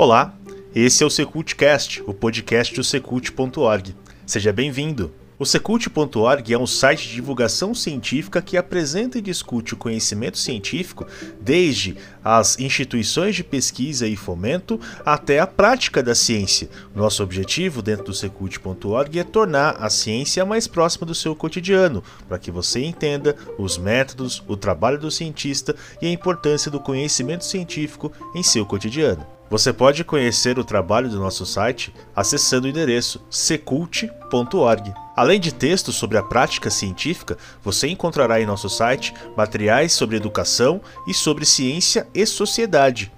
Olá, esse é o Secultcast, o podcast do secult.org. Seja bem-vindo. O Secult.org é um site de divulgação científica que apresenta e discute o conhecimento científico desde as instituições de pesquisa e fomento até a prática da ciência. Nosso objetivo dentro do Secult.org é tornar a ciência mais próxima do seu cotidiano, para que você entenda os métodos, o trabalho do cientista e a importância do conhecimento científico em seu cotidiano. Você pode conhecer o trabalho do nosso site acessando o endereço secult.org. Além de textos sobre a prática científica, você encontrará em nosso site materiais sobre educação e sobre ciência e sociedade.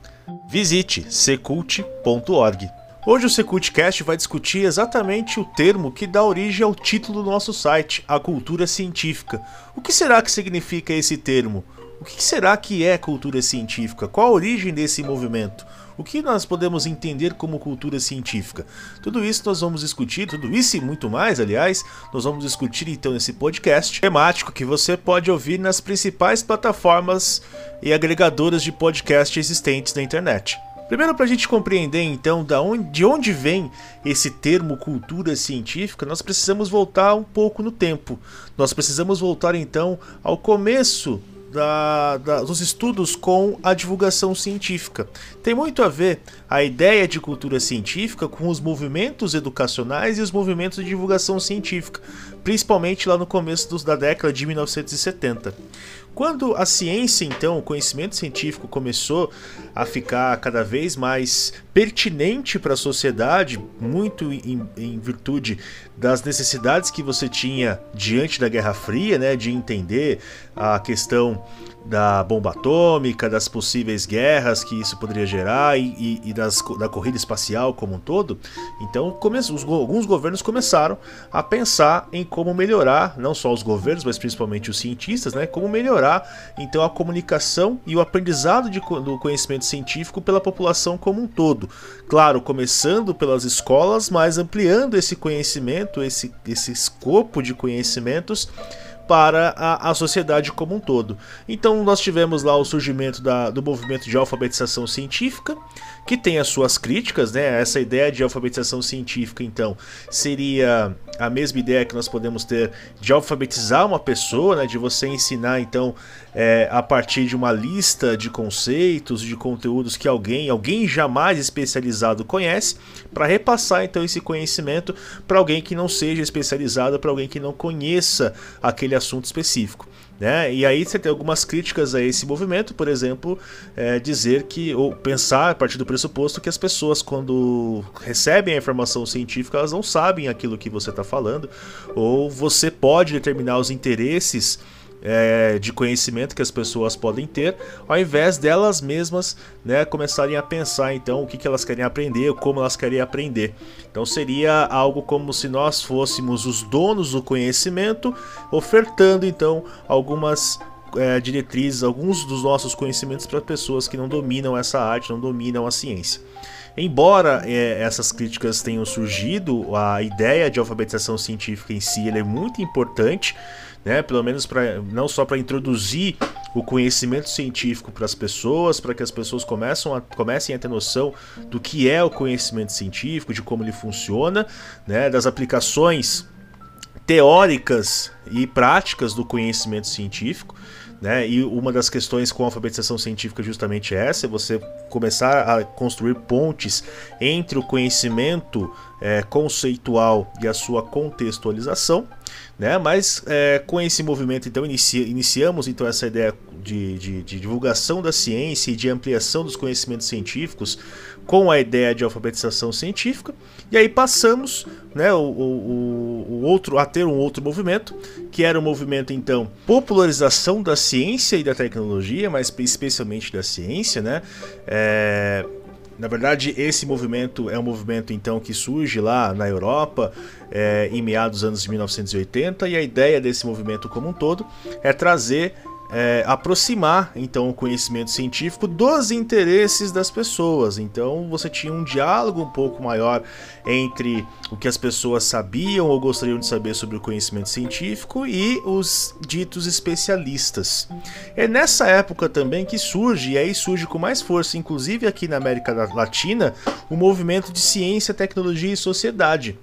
Visite secult.org. Hoje o Secultcast vai discutir exatamente o termo que dá origem ao título do nosso site, a cultura científica. O que será que significa esse termo? O que será que é cultura científica? Qual a origem desse movimento? O que nós podemos entender como cultura científica? Tudo isso nós vamos discutir, tudo isso e muito mais, aliás, nós vamos discutir então nesse podcast temático que você pode ouvir nas principais plataformas e agregadoras de podcast existentes na internet. Primeiro, para a gente compreender então de onde vem esse termo cultura científica, nós precisamos voltar um pouco no tempo. Nós precisamos voltar então ao começo da, da, dos estudos com a divulgação científica. Tem muito a ver a ideia de cultura científica com os movimentos educacionais e os movimentos de divulgação científica, principalmente lá no começo dos, da década de 1970. Quando a ciência, então, o conhecimento científico começou a ficar cada vez mais pertinente para a sociedade, muito em, em, virtude das necessidades que você tinha diante da Guerra Fria, né, de entender a questão da bomba atômica, das possíveis guerras que isso poderia gerar e, e, das, da corrida espacial como um todo. Então, come, os, alguns governos começaram a pensar em como melhorar, não só os governos, mas principalmente os cientistas, né, como melhorar então a comunicação e o aprendizado de, do conhecimento científico pela população como um todo. Claro, começando pelas escolas, mas ampliando esse conhecimento, esse, esse escopo de conhecimentos para a, a sociedade como um todo. Então nós tivemos lá o surgimento da, do movimento de alfabetização científica, que tem as suas críticas, né? Essa ideia de alfabetização científica, então, seria a mesma ideia que nós podemos ter de alfabetizar uma pessoa, né? De você ensinar, então, é, a partir de uma lista de conceitos, de conteúdos que alguém, alguém jamais especializado conhece, para repassar então esse conhecimento para alguém que não seja especializado, para alguém que não conheça aquele assunto específico. Né? E aí você tem algumas críticas a esse movimento, por exemplo, é, dizer que, ou pensar a partir do pressuposto que as pessoas, quando recebem a informação científica, elas não sabem aquilo que você está falando, ou você pode determinar os interesses é, de conhecimento que as pessoas podem ter, ao invés delas mesmas né, começarem a pensar então o que, que elas querem aprender, como elas querem aprender. Então seria algo como se nós fôssemos os donos do conhecimento, ofertando então algumas é, diretrizes, alguns dos nossos conhecimentos para pessoas que não dominam essa arte, não dominam a ciência. Embora é, essas críticas tenham surgido, a ideia de alfabetização científica em si é muito importante né? Pelo menos para não só para introduzir o conhecimento científico para as pessoas, para que as pessoas começam a, comecem a ter noção do que é o conhecimento científico, de como ele funciona, né? Das aplicações teóricas e práticas do conhecimento científico. Né? E uma das questões com a alfabetização científica é justamente essa, é você começar a construir pontes entre o conhecimento é, conceitual e a sua contextualização. Né? Mas é, com esse movimento, então, inicia, iniciamos então essa ideia de, de, de, divulgação da ciência e de ampliação dos conhecimentos científicos com a ideia de alfabetização científica, e aí passamos né, o, o, o outro a ter um outro movimento, que era o movimento então popularização da ciência e da tecnologia, mas especialmente da ciência, né? É, na verdade, esse movimento é um movimento então que surge lá na Europa é, em meados dos anos de 1980 e a ideia desse movimento como um todo é trazer é, aproximar então o conhecimento científico dos interesses das pessoas. Então você tinha um diálogo um pouco maior entre o que as pessoas sabiam ou gostariam de saber sobre o conhecimento científico e os ditos especialistas. É nessa época também que surge, e aí surge com mais força, inclusive aqui na América Latina, o movimento de ciência, tecnologia e sociedade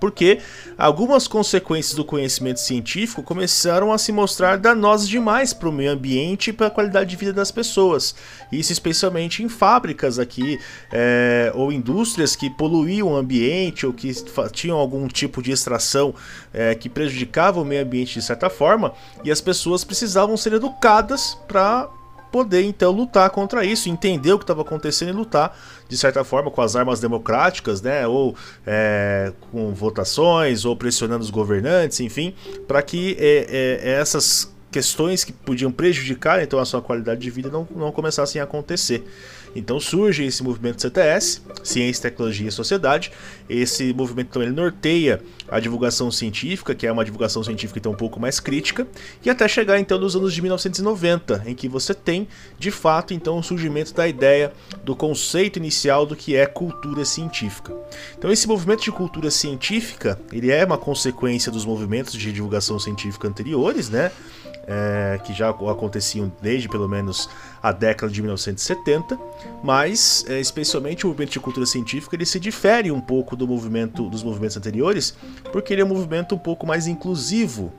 porque algumas consequências do conhecimento científico começaram a se mostrar danosas demais para o meio ambiente e para a qualidade de vida das pessoas. Isso especialmente em fábricas aqui é, ou indústrias que poluíam o ambiente ou que tinham algum tipo de extração é, que prejudicava o meio ambiente de certa forma e as pessoas precisavam ser educadas para poder então lutar contra isso, entender o que estava acontecendo e lutar de certa forma com as armas democráticas, né, ou é, com votações, ou pressionando os governantes, enfim, para que é, é, essas questões que podiam prejudicar então a sua qualidade de vida não, não começassem a acontecer. Então surge esse movimento CTS, Ciência, Tecnologia e Sociedade. Esse movimento então, ele norteia a divulgação científica, que é uma divulgação científica então um pouco mais crítica, e até chegar então nos anos de 1990, em que você tem de fato então o surgimento da ideia do conceito inicial do que é cultura científica. Então esse movimento de cultura científica, ele é uma consequência dos movimentos de divulgação científica anteriores, né? É, que já aconteciam desde pelo menos a década de 1970, mas é, especialmente o movimento de cultura científica ele se difere um pouco do movimento dos movimentos anteriores, porque ele é um movimento um pouco mais inclusivo.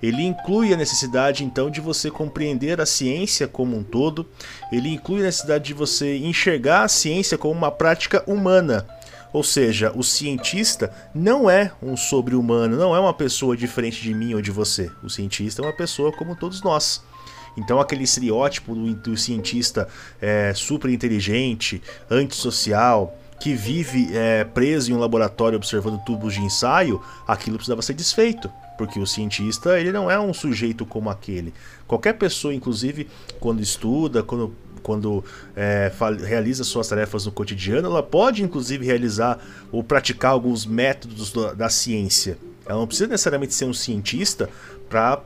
Ele inclui a necessidade então de você compreender a ciência como um todo, ele inclui a necessidade de você enxergar a ciência como uma prática humana. Ou seja, o cientista não é um sobre-humano, não é uma pessoa diferente de mim ou de você. O cientista é uma pessoa como todos nós. Então aquele estereótipo do, do cientista é, super inteligente, antissocial, que vive é, preso em um laboratório observando tubos de ensaio, aquilo precisava ser desfeito. Porque o cientista ele não é um sujeito como aquele. Qualquer pessoa, inclusive, quando estuda, quando quando é, realiza suas tarefas no cotidiano, ela pode inclusive realizar ou praticar alguns métodos da ciência. Ela não precisa necessariamente ser um cientista para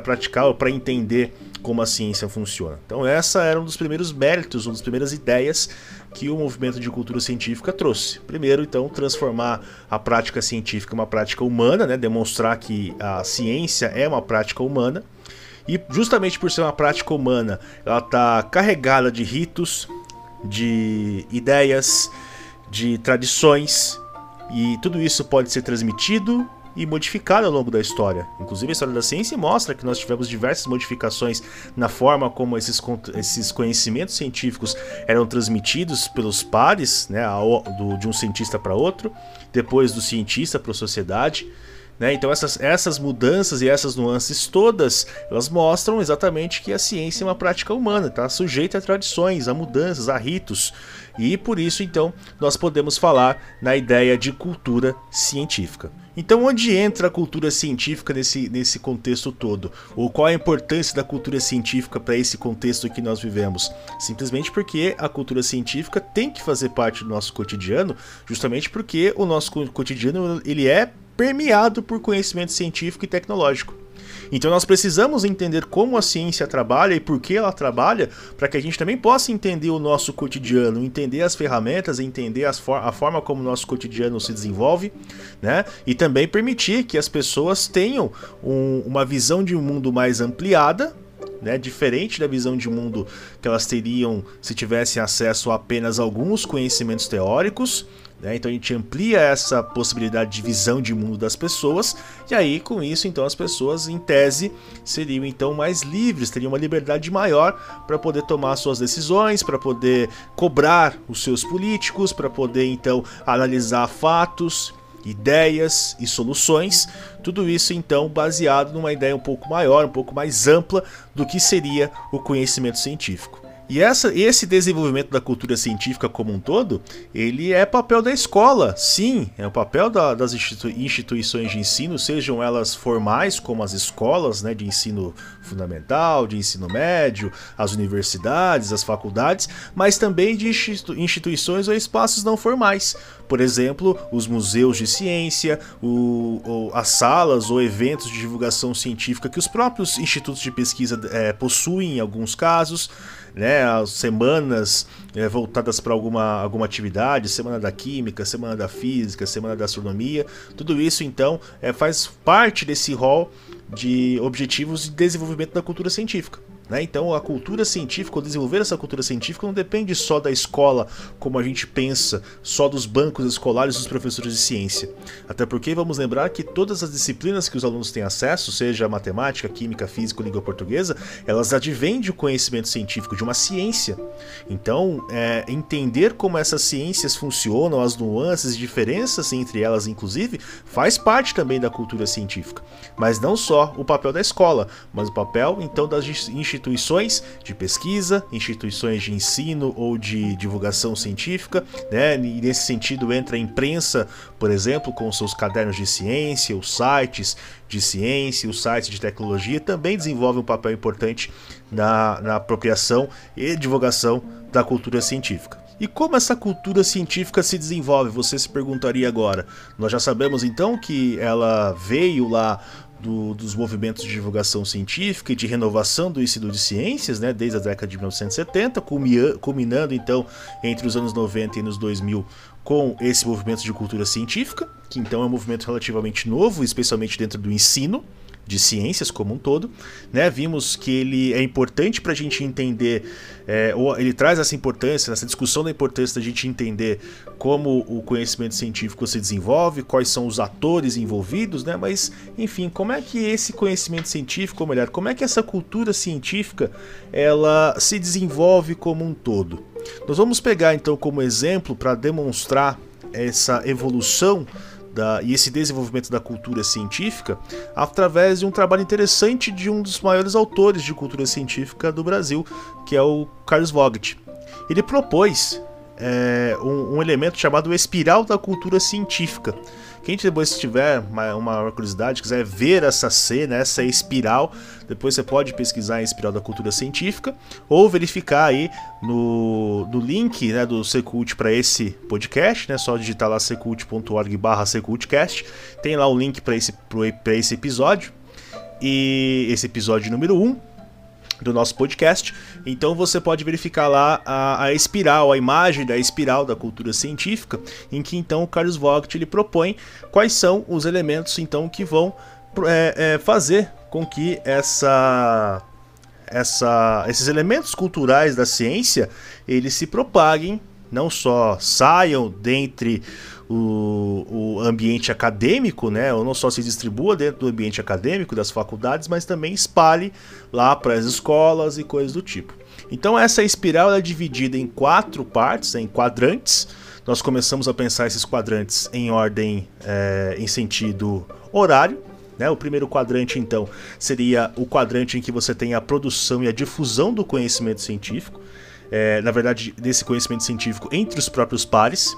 praticar ou para entender como a ciência funciona. Então, essa era um dos primeiros méritos, uma das primeiras ideias que o movimento de cultura científica trouxe. Primeiro, então, transformar a prática científica em uma prática humana, né? demonstrar que a ciência é uma prática humana. E justamente por ser uma prática humana, ela está carregada de ritos, de ideias, de tradições, e tudo isso pode ser transmitido e modificada ao longo da história. Inclusive, a história da ciência mostra que nós tivemos diversas modificações na forma como esses, esses conhecimentos científicos eram transmitidos pelos pares, né, de um cientista para outro, depois do cientista para a sociedade. Né? Então essas, essas mudanças e essas nuances todas, elas mostram exatamente que a ciência é uma prática humana, está sujeita a tradições, a mudanças, a ritos. E por isso, então, nós podemos falar na ideia de cultura científica. Então, onde entra a cultura científica nesse, nesse contexto todo? Ou qual a importância da cultura científica para esse contexto que nós vivemos? Simplesmente porque a cultura científica tem que fazer parte do nosso cotidiano, justamente porque o nosso cotidiano ele é permeado por conhecimento científico e tecnológico. Então nós precisamos entender como a ciência trabalha e por que ela trabalha, para que a gente também possa entender o nosso cotidiano, entender as ferramentas, entender for a forma como o nosso cotidiano se desenvolve, né? E também permitir que as pessoas tenham um, uma visão de um mundo mais ampliada né, diferente da visão de mundo que elas teriam se tivessem acesso a apenas alguns conhecimentos teóricos, né? Então a gente amplia essa possibilidade de visão de mundo das pessoas, e aí com isso então as pessoas em tese seriam então mais livres, teriam uma liberdade maior para poder tomar suas decisões, para poder cobrar os seus políticos, para poder então analisar fatos, ideias e soluções, tudo isso então baseado numa ideia um pouco maior, um pouco mais ampla do que seria o conhecimento científico. E essa, esse desenvolvimento da cultura científica como um todo, ele é papel da escola, sim, é o papel da, das institu instituições de ensino, sejam elas formais, como as escolas né, de ensino fundamental, de ensino médio, as universidades, as faculdades, mas também de institu instituições ou espaços não formais. Por exemplo, os museus de ciência, o, as salas ou eventos de divulgação científica que os próprios institutos de pesquisa é, possuem em alguns casos né, as semanas é, voltadas para alguma, alguma atividade, semana da química, semana da física, semana da astronomia, tudo isso então é, faz parte desse rol de objetivos de desenvolvimento da cultura científica. Né? Então, a cultura científica, ou desenvolver essa cultura científica, não depende só da escola, como a gente pensa, só dos bancos escolares dos professores de ciência. Até porque vamos lembrar que todas as disciplinas que os alunos têm acesso, seja matemática, química, física língua portuguesa, elas advêm de conhecimento científico, de uma ciência. Então, é, entender como essas ciências funcionam, as nuances e diferenças entre elas, inclusive, faz parte também da cultura científica. Mas não só o papel da escola, mas o papel, então, das instituições instituições de pesquisa, instituições de ensino ou de divulgação científica, né? E nesse sentido entra a imprensa, por exemplo, com seus cadernos de ciência, os sites de ciência, os sites de tecnologia também desenvolvem um papel importante na, na apropriação e divulgação da cultura científica. E como essa cultura científica se desenvolve? Você se perguntaria agora. Nós já sabemos então que ela veio lá do, dos movimentos de divulgação científica e de renovação do ensino de ciências, né, desde a década de 1970, culminando então entre os anos 90 e nos 2000 com esse movimento de cultura científica, que então é um movimento relativamente novo, especialmente dentro do ensino de ciências como um todo, né? Vimos que ele é importante para a gente entender, é, ou ele traz essa importância, essa discussão da importância da gente entender como o conhecimento científico se desenvolve, quais são os atores envolvidos, né? Mas, enfim, como é que esse conhecimento científico, ou melhor, como é que essa cultura científica ela se desenvolve como um todo? Nós vamos pegar então como exemplo para demonstrar essa evolução da, e esse desenvolvimento da cultura científica através de um trabalho interessante de um dos maiores autores de cultura científica do Brasil, que é o Carlos Vogt. Ele propôs é, um, um, elemento chamado espiral da cultura científica. Quem depois tiver uma, uma curiosidade, quiser ver essa cena, essa espiral, depois você pode pesquisar em Espiral da Cultura Científica ou verificar aí no, no link né, do Secult para esse podcast, né? Só digitar lá secult.org/secultcast. Tem lá o link para esse, esse episódio. E esse episódio número 1 do nosso podcast. Então você pode verificar lá a, a, espiral, a imagem da espiral da cultura científica, em que então o Carlos Vogt ele propõe quais são os elementos então que vão é, é, fazer com que essa, essa, esses elementos culturais da ciência eles se propaguem, não só saiam dentre o, o ambiente acadêmico, né, ou não só se distribua dentro do ambiente acadêmico das faculdades, mas também espalhe lá para as escolas e coisas do tipo. Então essa espiral é dividida em quatro partes, em quadrantes. Nós começamos a pensar esses quadrantes em ordem, é, em sentido horário. Né? O primeiro quadrante, então, seria o quadrante em que você tem a produção e a difusão do conhecimento científico. É, na verdade, desse conhecimento científico entre os próprios pares.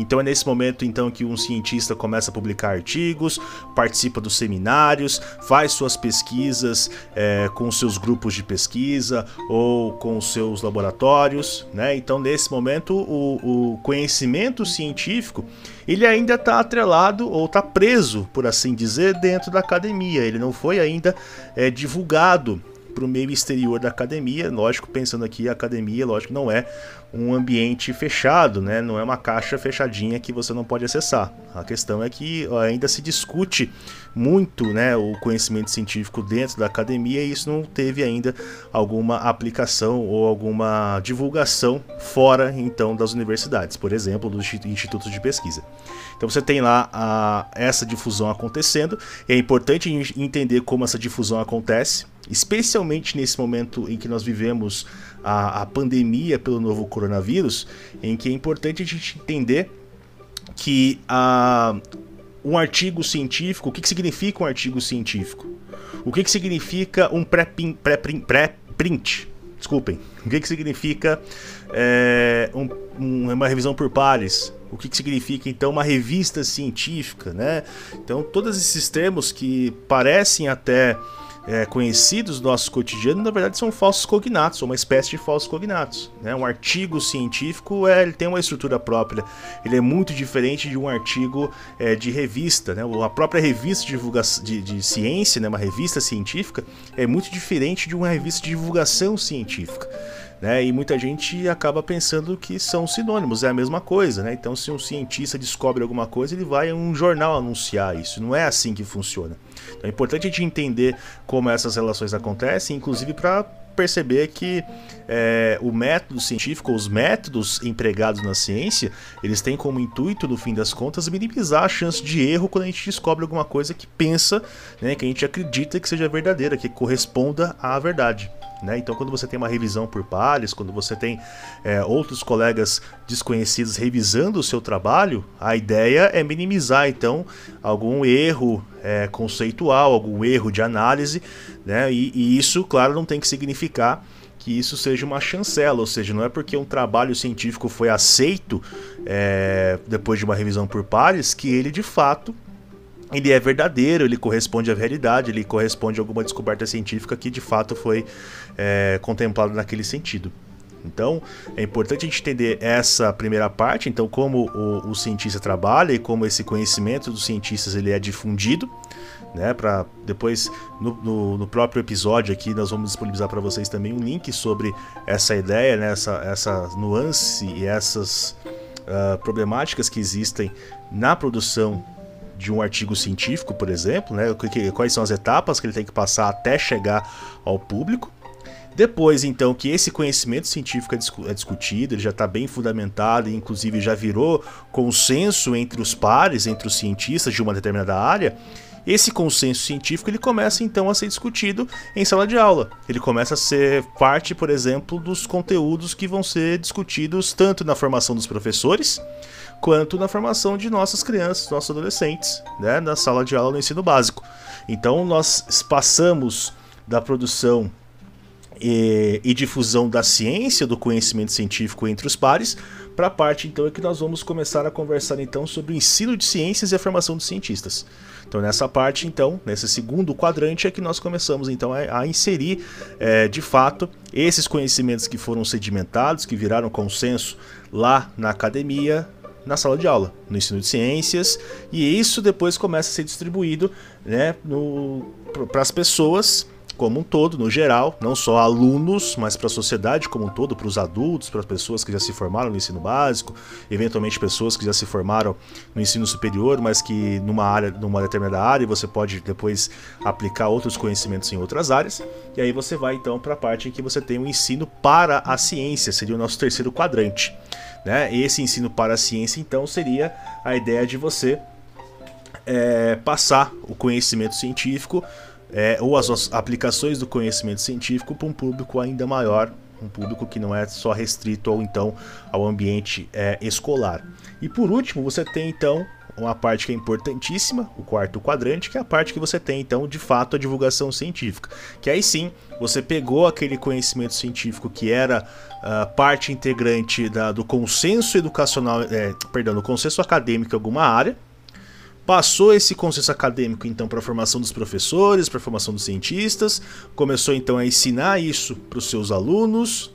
Então é nesse momento então que um cientista começa a publicar artigos, participa dos seminários, faz suas pesquisas é, com seus grupos de pesquisa ou com seus laboratórios, né? Então nesse momento o, o conhecimento científico ele ainda está atrelado ou está preso, por assim dizer, dentro da academia. Ele não foi ainda é, divulgado para o meio exterior da academia. Lógico, pensando aqui, a academia, lógico, não é um ambiente fechado, né? Não é uma caixa fechadinha que você não pode acessar. A questão é que ainda se discute muito, né, o conhecimento científico dentro da academia e isso não teve ainda alguma aplicação ou alguma divulgação fora então das universidades, por exemplo, dos institutos de pesquisa. Então você tem lá a, essa difusão acontecendo. é importante entender como essa difusão acontece, especialmente nesse momento em que nós vivemos a, a pandemia pelo novo coronavírus, em que é importante a gente entender que a, um artigo científico, o que, que significa um artigo científico? O que, que significa um pré-print? Pré desculpem, o que, que significa é, um, um, uma revisão por pares? O que, que significa então uma revista científica, né? Então todos esses termos que parecem até é, conhecidos do nosso cotidiano, na verdade são falsos cognatos, ou uma espécie de falsos cognatos. Né? Um artigo científico é, ele tem uma estrutura própria, ele é muito diferente de um artigo é, de revista. Né? A própria revista de, divulgação, de, de ciência, né? uma revista científica, é muito diferente de uma revista de divulgação científica. Né? E muita gente acaba pensando que são sinônimos, é a mesma coisa, né? Então, se um cientista descobre alguma coisa, ele vai um jornal anunciar isso. Não é assim que funciona. Então, é importante a gente entender como essas relações acontecem, inclusive para perceber que é, o método científico, os métodos empregados na ciência, eles têm como intuito, no fim das contas, minimizar a chance de erro quando a gente descobre alguma coisa que pensa, né, que a gente acredita que seja verdadeira, que corresponda à verdade. Né? Então, quando você tem uma revisão por pares, quando você tem é, outros colegas desconhecidos revisando o seu trabalho, a ideia é minimizar então algum erro é, conceitual, algum erro de análise, né? E, e, isso, claro, não tem que significar que isso seja uma chancela, ou seja, não é porque um trabalho científico foi aceito é, depois de uma revisão por pares que ele de fato ele é verdadeiro, ele corresponde à realidade, ele corresponde a alguma descoberta científica que de fato foi é, contemplada naquele sentido. Então, é importante a gente entender essa primeira parte, então como o, o cientista trabalha e como esse conhecimento dos cientistas ele é difundido, né, para depois no, no, no, próprio episódio aqui nós vamos disponibilizar para vocês também um link sobre essa ideia, né, essa, essa nuance e essas uh, problemáticas que existem na produção de um artigo científico, por exemplo, né? Quais são as etapas que ele tem que passar até chegar ao público. Depois, então, que esse conhecimento científico é, é discutido, ele já está bem fundamentado e, inclusive, já virou consenso entre os pares, entre os cientistas de uma determinada área. Esse consenso científico ele começa então a ser discutido em sala de aula. Ele começa a ser parte, por exemplo, dos conteúdos que vão ser discutidos tanto na formação dos professores, quanto na formação de nossas crianças, nossos adolescentes, né, na sala de aula no ensino básico. Então nós passamos da produção e, e, difusão da ciência, do conhecimento científico entre os pares, para a parte então é que nós vamos começar a conversar então sobre o ensino de ciências e a formação dos cientistas. Então nessa parte então, nesse segundo quadrante é que nós começamos então a, a inserir é, de fato esses conhecimentos que foram sedimentados, que viraram consenso lá na academia, na sala de aula, no ensino de ciências, e isso depois começa a ser distribuído né, para as pessoas como um todo, no geral, não só alunos, mas para a sociedade como um todo, para os adultos, para as pessoas que já se formaram no ensino básico, eventualmente pessoas que já se formaram no ensino superior, mas que numa área, numa determinada área, você pode depois aplicar outros conhecimentos em outras áreas. E aí você vai então para a parte em que você tem o um ensino para a ciência, seria o nosso terceiro quadrante. Né? Esse ensino para a ciência, então, seria a ideia de você é, passar o conhecimento científico é, ou as aplicações do conhecimento científico para um público ainda maior, um público que não é só restrito ou então ao ambiente é, escolar. E por último, você tem então uma parte que é importantíssima, o quarto quadrante, que é a parte que você tem então de fato a divulgação científica. Que aí sim você pegou aquele conhecimento científico que era uh, parte integrante da, do consenso educacional, é, perdão, do consenso acadêmico em alguma área, Passou esse consenso acadêmico então para a formação dos professores, para a formação dos cientistas, começou então a ensinar isso para os seus alunos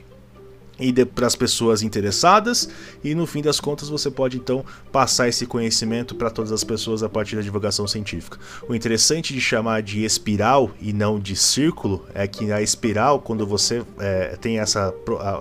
e para as pessoas interessadas, e no fim das contas você pode então passar esse conhecimento para todas as pessoas a partir da divulgação científica. O interessante de chamar de espiral e não de círculo é que a espiral, quando você é, tem essa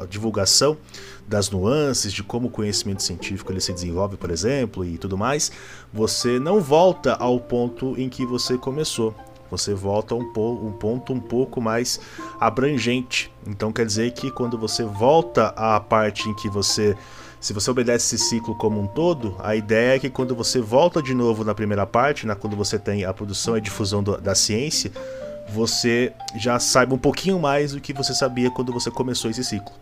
divulgação, das nuances, de como o conhecimento científico ele se desenvolve, por exemplo, e tudo mais, você não volta ao ponto em que você começou. Você volta um, um ponto um pouco mais abrangente. Então quer dizer que quando você volta à parte em que você se você obedece esse ciclo como um todo, a ideia é que quando você volta de novo na primeira parte, na, quando você tem a produção e difusão do, da ciência, você já saiba um pouquinho mais do que você sabia quando você começou esse ciclo.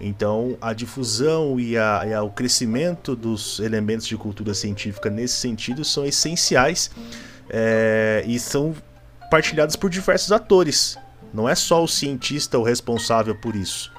Então, a difusão e, a, e a, o crescimento dos elementos de cultura científica nesse sentido são essenciais é, e são partilhados por diversos atores. Não é só o cientista o responsável por isso.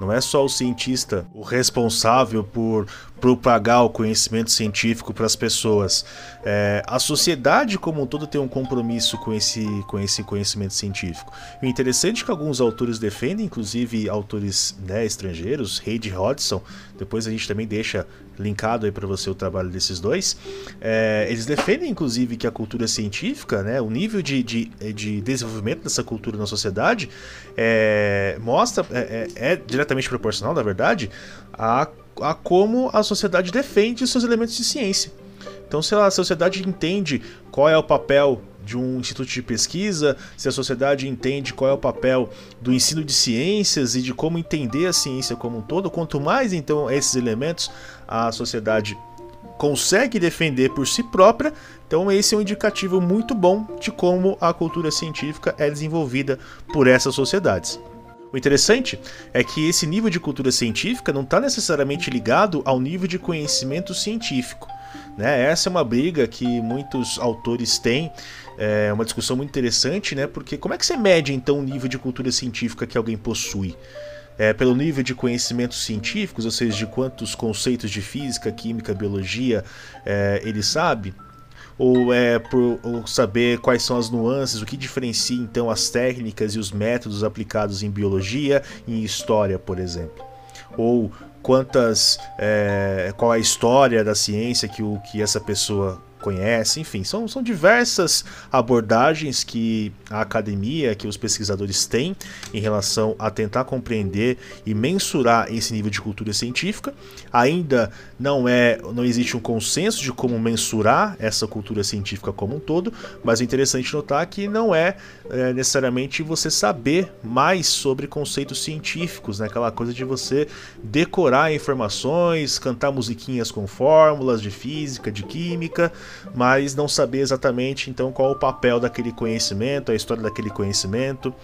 Não é só o cientista o responsável por propagar o conhecimento científico para as pessoas. É, a sociedade como um todo tem um compromisso com esse, com esse conhecimento científico. O interessante é que alguns autores defendem, inclusive autores né, estrangeiros, Reid Hodgson, depois a gente também deixa linkado aí para você o trabalho desses dois, é, eles defendem inclusive que a cultura científica, né, o nível de, de, de desenvolvimento dessa cultura na sociedade é, mostra, é, é, é diretamente proporcional, na verdade, a a como a sociedade defende seus elementos de ciência. Então, se a sociedade entende qual é o papel de um instituto de pesquisa, se a sociedade entende qual é o papel do ensino de ciências e de como entender a ciência como um todo, quanto mais então esses elementos a sociedade consegue defender por si própria, então esse é um indicativo muito bom de como a cultura científica é desenvolvida por essas sociedades. O interessante é que esse nível de cultura científica não está necessariamente ligado ao nível de conhecimento científico. Né? Essa é uma briga que muitos autores têm, é uma discussão muito interessante, né? porque como é que você mede então o nível de cultura científica que alguém possui? É, pelo nível de conhecimentos científicos, ou seja, de quantos conceitos de física, química, biologia é, ele sabe? Ou é por ou saber quais são as nuances, o que diferencia então as técnicas e os métodos aplicados em biologia e em história, por exemplo, ou quantas é, qual a história da ciência que o que essa pessoa conhece, enfim, são, são diversas abordagens que a academia, que os pesquisadores têm em relação a tentar compreender e mensurar esse nível de cultura científica. Ainda não é, não existe um consenso de como mensurar essa cultura científica como um todo, mas é interessante notar que não é, é necessariamente você saber mais sobre conceitos científicos, né? aquela coisa de você decorar informações, cantar musiquinhas com fórmulas de física, de química, mas não saber exatamente então qual o papel daquele conhecimento, a história daquele conhecimento,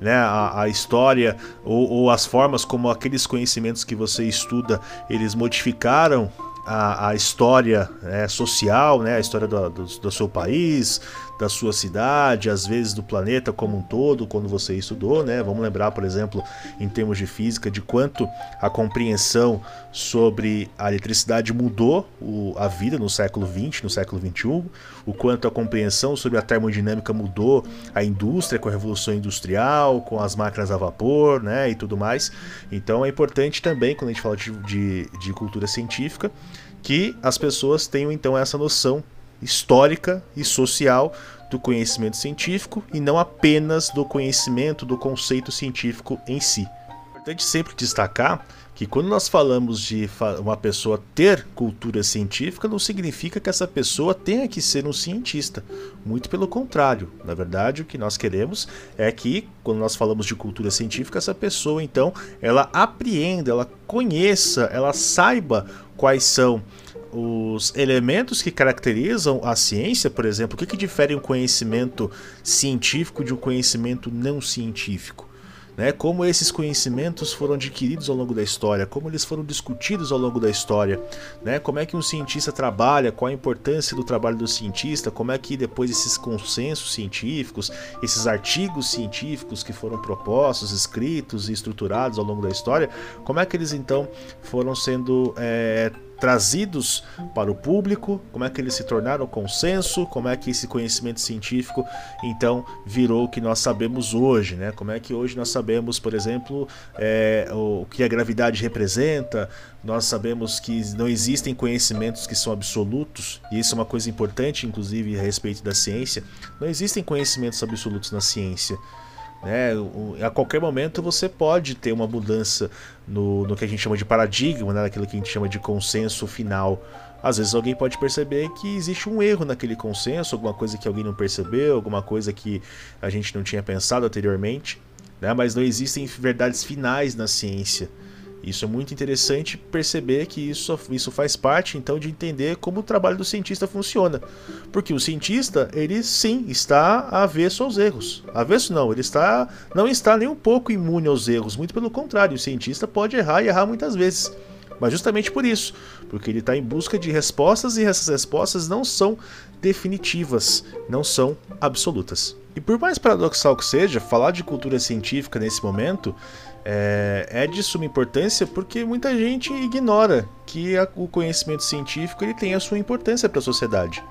né, a, a história ou, ou as formas como aqueles conhecimentos que você estuda eles modificaram a, a história né, social, né, a história do, do, do, seu país, da sua cidade, às vezes do planeta como um todo, quando você estudou, né? Vamos lembrar, por exemplo, em termos de física, de quanto a compreensão sobre a eletricidade mudou o, a vida no século XX, no século XXI, o quanto a compreensão sobre a termodinâmica mudou a indústria com a revolução industrial, com as máquinas a vapor, né, e tudo mais. Então é importante também, quando a gente fala de, de, de cultura científica, que as pessoas tenham então essa noção histórica e social do conhecimento científico e não apenas do conhecimento do conceito científico em si. É importante sempre destacar que quando nós falamos de uma pessoa ter cultura científica, não significa que essa pessoa tenha que ser um cientista. Muito pelo contrário. Na verdade, o que nós queremos é que, quando nós falamos de cultura científica, essa pessoa, então, ela apreenda, ela conheça, ela saiba quais são os elementos que caracterizam a ciência, por exemplo, o que, que difere um conhecimento científico de um conhecimento não científico? Né? Como esses conhecimentos foram adquiridos ao longo da história, como eles foram discutidos ao longo da história, né? como é que um cientista trabalha, qual a importância do trabalho do cientista, como é que depois esses consensos científicos, esses artigos científicos que foram propostos, escritos e estruturados ao longo da história, como é que eles então foram sendo é, trazidos para o público, como é que eles se tornaram consenso, como é que esse conhecimento científico então virou o que nós sabemos hoje, né? Como é que hoje nós sabemos, por exemplo, é, o que a gravidade representa, nós sabemos que não existem conhecimentos que são absolutos, e isso é uma coisa importante, inclusive, a respeito da ciência. Não existem conhecimentos absolutos na ciência. Né? A qualquer momento você pode ter uma mudança no, no que a gente chama de paradigma, né? naquilo que a gente chama de consenso final. Às vezes alguém pode perceber que existe um erro naquele consenso, alguma coisa que alguém não percebeu, alguma coisa que a gente não tinha pensado anteriormente, né? mas não existem verdades finais na ciência. Isso é muito interessante perceber que isso, isso faz parte então de entender como o trabalho do cientista funciona. Porque o cientista, ele sim está avesso aos erros. Avesso não, ele está não está nem um pouco imune aos erros, muito pelo contrário, o cientista pode errar e errar muitas vezes. Mas justamente por isso, porque ele está em busca de respostas e essas respostas não são definitivas, não são absolutas. E por mais paradoxal que seja, falar de cultura científica nesse momento é, é de suma importância porque muita gente ignora que a, o conhecimento científico ele tem a sua importância para a sociedade.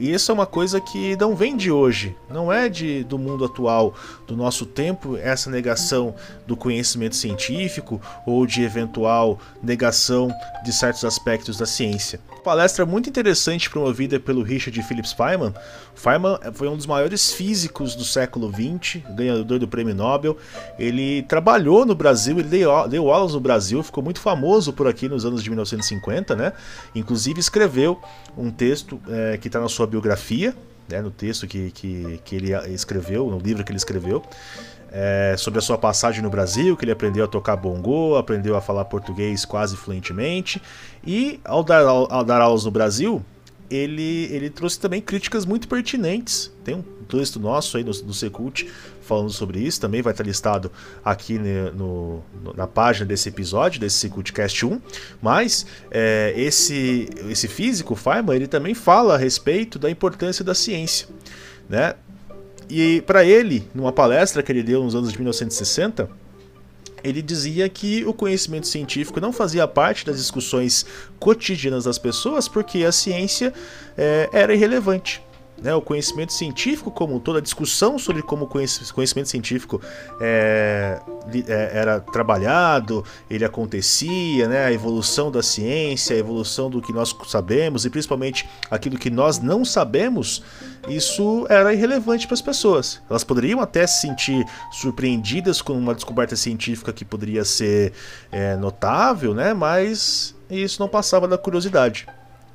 E isso é uma coisa que não vem de hoje, não é de, do mundo atual, do nosso tempo, essa negação do conhecimento científico ou de eventual negação de certos aspectos da ciência palestra muito interessante promovida pelo Richard Phillips Feynman. Feynman foi um dos maiores físicos do século XX, ganhador do prêmio Nobel. Ele trabalhou no Brasil, ele deu, deu aulas no Brasil, ficou muito famoso por aqui nos anos de 1950, né? Inclusive escreveu um texto é, que está na sua biografia, né, no texto que, que, que ele escreveu, no livro que ele escreveu é, sobre a sua passagem no Brasil, que ele aprendeu a tocar bongô, aprendeu a falar português quase fluentemente. E ao dar, ao dar aulas no Brasil, ele, ele trouxe também críticas muito pertinentes. Tem um texto nosso aí no, no Secult falando sobre isso, também vai estar listado aqui no, no, na página desse episódio, desse Secultcast 1. Mas é, esse, esse físico, Feynman, ele também fala a respeito da importância da ciência. Né? E para ele, numa palestra que ele deu nos anos de 1960, ele dizia que o conhecimento científico não fazia parte das discussões cotidianas das pessoas porque a ciência é, era irrelevante. Né, o conhecimento científico como toda a discussão sobre como o conhecimento científico é, é, era trabalhado, ele acontecia, né, a evolução da ciência, a evolução do que nós sabemos e principalmente aquilo que nós não sabemos, isso era irrelevante para as pessoas. Elas poderiam até se sentir surpreendidas com uma descoberta científica que poderia ser é, notável, né, mas isso não passava da curiosidade.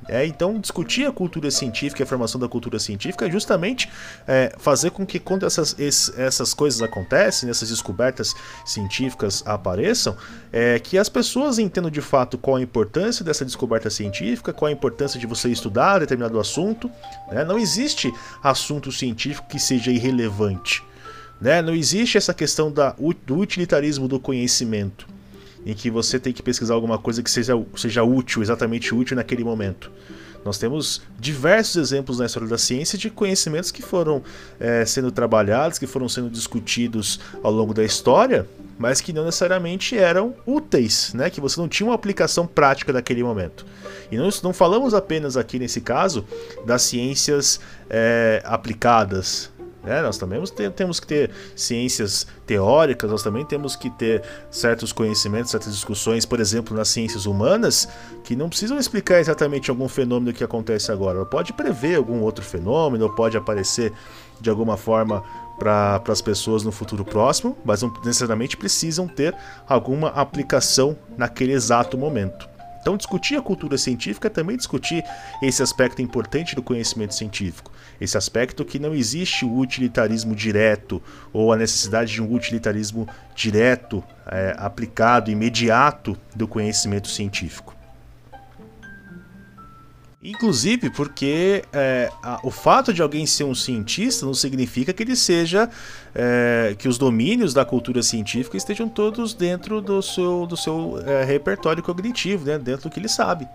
É, então, discutir a cultura científica e a formação da cultura científica é justamente é, fazer com que, quando essas, essas coisas acontecem, essas descobertas científicas apareçam, é, que as pessoas entendam de fato qual a importância dessa descoberta científica, qual a importância de você estudar determinado assunto. Né? Não existe assunto científico que seja irrelevante. Né? Não existe essa questão da, do utilitarismo do conhecimento em que você tem que pesquisar alguma coisa que seja, seja útil, exatamente útil naquele momento. Nós temos diversos exemplos na história da ciência de conhecimentos que foram é, sendo trabalhados, que foram sendo discutidos ao longo da história, mas que não necessariamente eram úteis, né? que você não tinha uma aplicação prática naquele momento. E não, não falamos apenas aqui nesse caso das ciências é, aplicadas, né? Nós também temos que ter ciências teóricas, nós também temos que ter certos conhecimentos, certas discussões, por exemplo, nas ciências humanas, que não precisam explicar exatamente algum fenômeno que acontece agora. Ela pode prever algum outro fenômeno, pode aparecer de alguma forma para as pessoas no futuro próximo, mas não necessariamente precisam ter alguma aplicação naquele exato momento. Então, discutir a cultura científica é também discutir esse aspecto importante do conhecimento científico. Esse aspecto que não existe o utilitarismo direto ou a necessidade de um utilitarismo direto, é, aplicado, imediato do conhecimento científico. Inclusive porque é, a, o fato de alguém ser um cientista não significa que ele seja. É, que os domínios da cultura científica estejam todos dentro do seu, do seu é, repertório cognitivo, né, dentro do que ele sabe.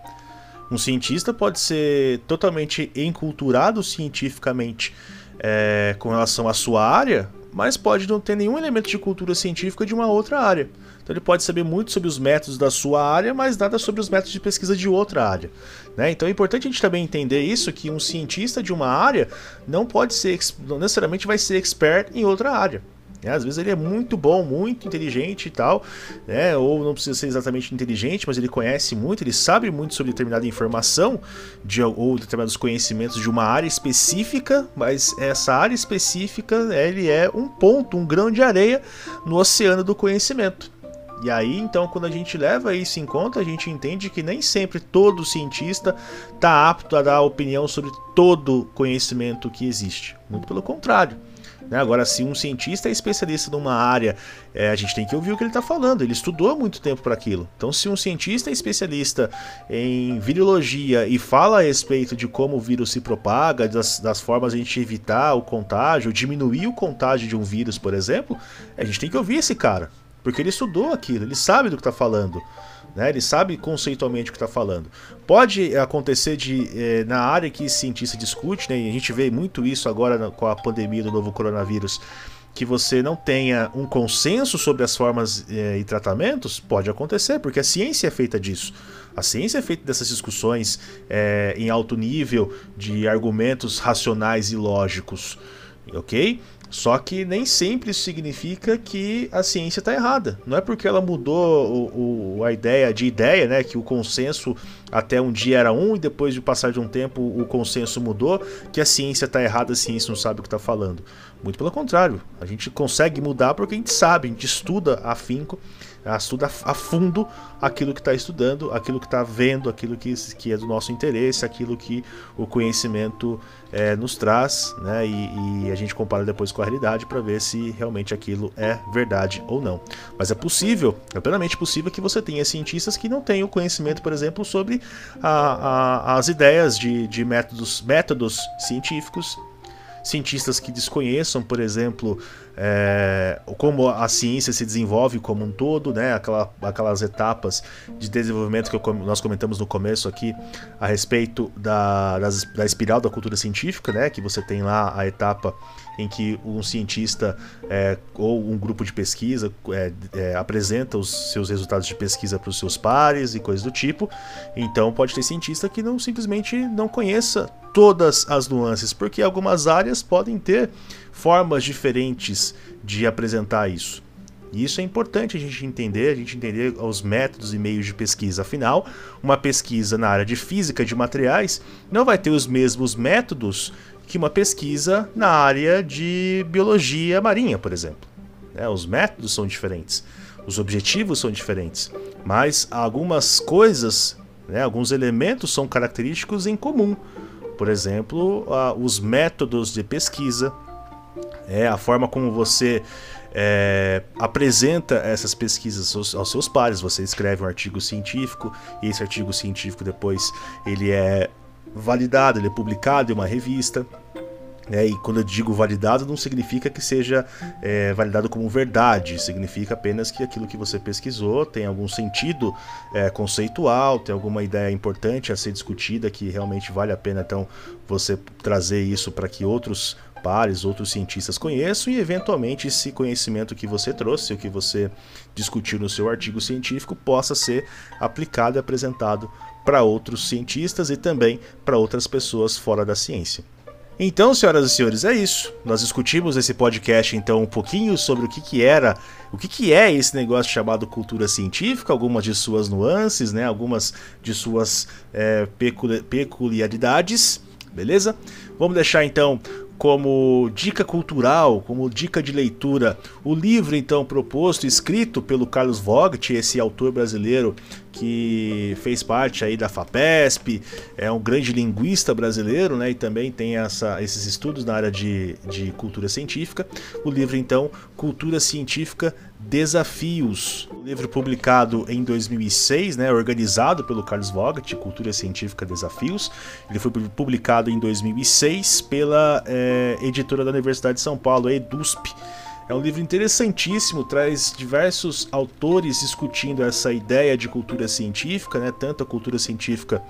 Um cientista pode ser totalmente enculturado cientificamente é, com relação à sua área, mas pode não ter nenhum elemento de cultura científica de uma outra área. Então ele pode saber muito sobre os métodos da sua área, mas nada sobre os métodos de pesquisa de outra área. Né? Então é importante a gente também entender isso, que um cientista de uma área não pode ser, não necessariamente vai ser expert em outra área. Né? Às vezes ele é muito bom, muito inteligente e tal, né? ou não precisa ser exatamente inteligente, mas ele conhece muito, ele sabe muito sobre determinada informação de, ou determinados conhecimentos de uma área específica, mas essa área específica ele é um ponto, um grão de areia no oceano do conhecimento. E aí, então, quando a gente leva isso em conta, a gente entende que nem sempre todo cientista está apto a dar opinião sobre todo conhecimento que existe. Muito pelo contrário. Né? Agora, se um cientista é especialista numa área, é, a gente tem que ouvir o que ele está falando. Ele estudou muito tempo para aquilo. Então, se um cientista é especialista em virologia e fala a respeito de como o vírus se propaga, das, das formas de a gente evitar o contágio, diminuir o contágio de um vírus, por exemplo, a gente tem que ouvir esse cara. Porque ele estudou aquilo, ele sabe do que está falando. Né? Ele sabe conceitualmente o que está falando. Pode acontecer de eh, na área que cientista discute, né? e a gente vê muito isso agora com a pandemia do novo coronavírus, que você não tenha um consenso sobre as formas eh, e tratamentos, pode acontecer, porque a ciência é feita disso. A ciência é feita dessas discussões eh, em alto nível de argumentos racionais e lógicos, ok? Só que nem sempre isso significa que a ciência está errada. Não é porque ela mudou o, o, a ideia de ideia, né? Que o consenso até um dia era um e depois de passar de um tempo o consenso mudou, que a ciência está errada, a ciência não sabe o que está falando. Muito pelo contrário, a gente consegue mudar porque a gente sabe, a gente estuda afinco estuda a fundo aquilo que está estudando, aquilo que está vendo, aquilo que, que é do nosso interesse, aquilo que o conhecimento é, nos traz, né? E, e, a gente compara depois com a realidade para ver se realmente aquilo é verdade ou não. Mas é possível, é plenamente possível que você tenha cientistas que não tenham conhecimento, por exemplo, sobre a, a, as ideias de, de métodos, métodos científicos cientistas que desconheçam, por exemplo, é, como a ciência se desenvolve como um todo, né? Aquela, aquelas etapas de desenvolvimento que eu, nós comentamos no começo aqui a respeito da, da espiral da cultura científica, né? Que você tem lá a etapa em que um cientista é, ou um grupo de pesquisa é, é, apresenta os seus resultados de pesquisa para os seus pares e coisas do tipo. Então pode ter cientista que não simplesmente não conheça todas as nuances, porque algumas áreas podem ter formas diferentes de apresentar isso. E isso é importante a gente entender, a gente entender os métodos e meios de pesquisa. Afinal, uma pesquisa na área de física de materiais não vai ter os mesmos métodos que uma pesquisa na área de biologia marinha, por exemplo. É, os métodos são diferentes, os objetivos são diferentes, mas algumas coisas, né, alguns elementos são característicos em comum. Por exemplo, os métodos de pesquisa, é a forma como você é, apresenta essas pesquisas aos, aos, seus pares. Você escreve um artigo científico e esse artigo científico depois ele é validado, ele é publicado em uma revista. É, e quando eu digo validado, não significa que seja é, validado como verdade, significa apenas que aquilo que você pesquisou tem algum sentido é, conceitual, tem alguma ideia importante a ser discutida que realmente vale a pena então você trazer isso para que outros pares, outros cientistas conheçam e eventualmente esse conhecimento que você trouxe, o que você discutiu no seu artigo científico, possa ser aplicado e apresentado para outros cientistas e também para outras pessoas fora da ciência. Então, senhoras e senhores, é isso. Nós discutimos esse podcast então um pouquinho sobre o que, que era, o que, que é esse negócio chamado cultura científica, algumas de suas nuances, né, algumas de suas é, peculiaridades, beleza? Vamos deixar então como dica cultural, como dica de leitura, o livro então proposto, escrito pelo Carlos Vogt, esse autor brasileiro que fez parte aí da FAPESP, é um grande linguista brasileiro, né, e também tem essa, esses estudos na área de, de cultura científica. O livro então, Cultura Científica Desafios, livro publicado em 2006, né, organizado pelo Carlos Vogt, Cultura Científica Desafios. Ele foi publicado em 2006 pela é, editora da Universidade de São Paulo, a EDUSP. É um livro interessantíssimo, traz diversos autores discutindo essa ideia de cultura científica, né, tanto a cultura científica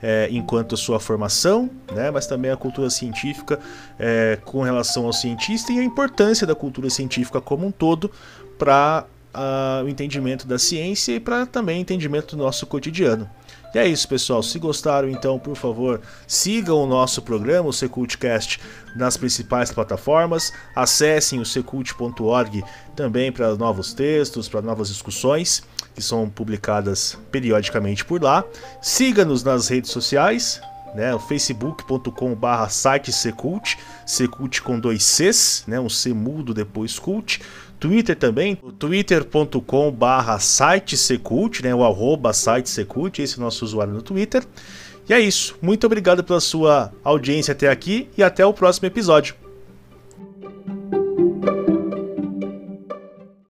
é, enquanto a sua formação, né, mas também a cultura científica é, com relação ao cientista e a importância da cultura científica como um todo para uh, o entendimento da ciência e para também o entendimento do nosso cotidiano. E é isso, pessoal. Se gostaram, então, por favor, sigam o nosso programa, o Secultcast, nas principais plataformas. Acessem o secult.org também para novos textos, para novas discussões que são publicadas periodicamente por lá. Siga-nos nas redes sociais, né, o facebook.com/barra site Secult, Secult com dois Cs, né, um C mudo depois cult. Twitter também, twitter.com barra site Secult, né, o arroba site Secult, esse é o nosso usuário no Twitter. E é isso, muito obrigado pela sua audiência até aqui e até o próximo episódio.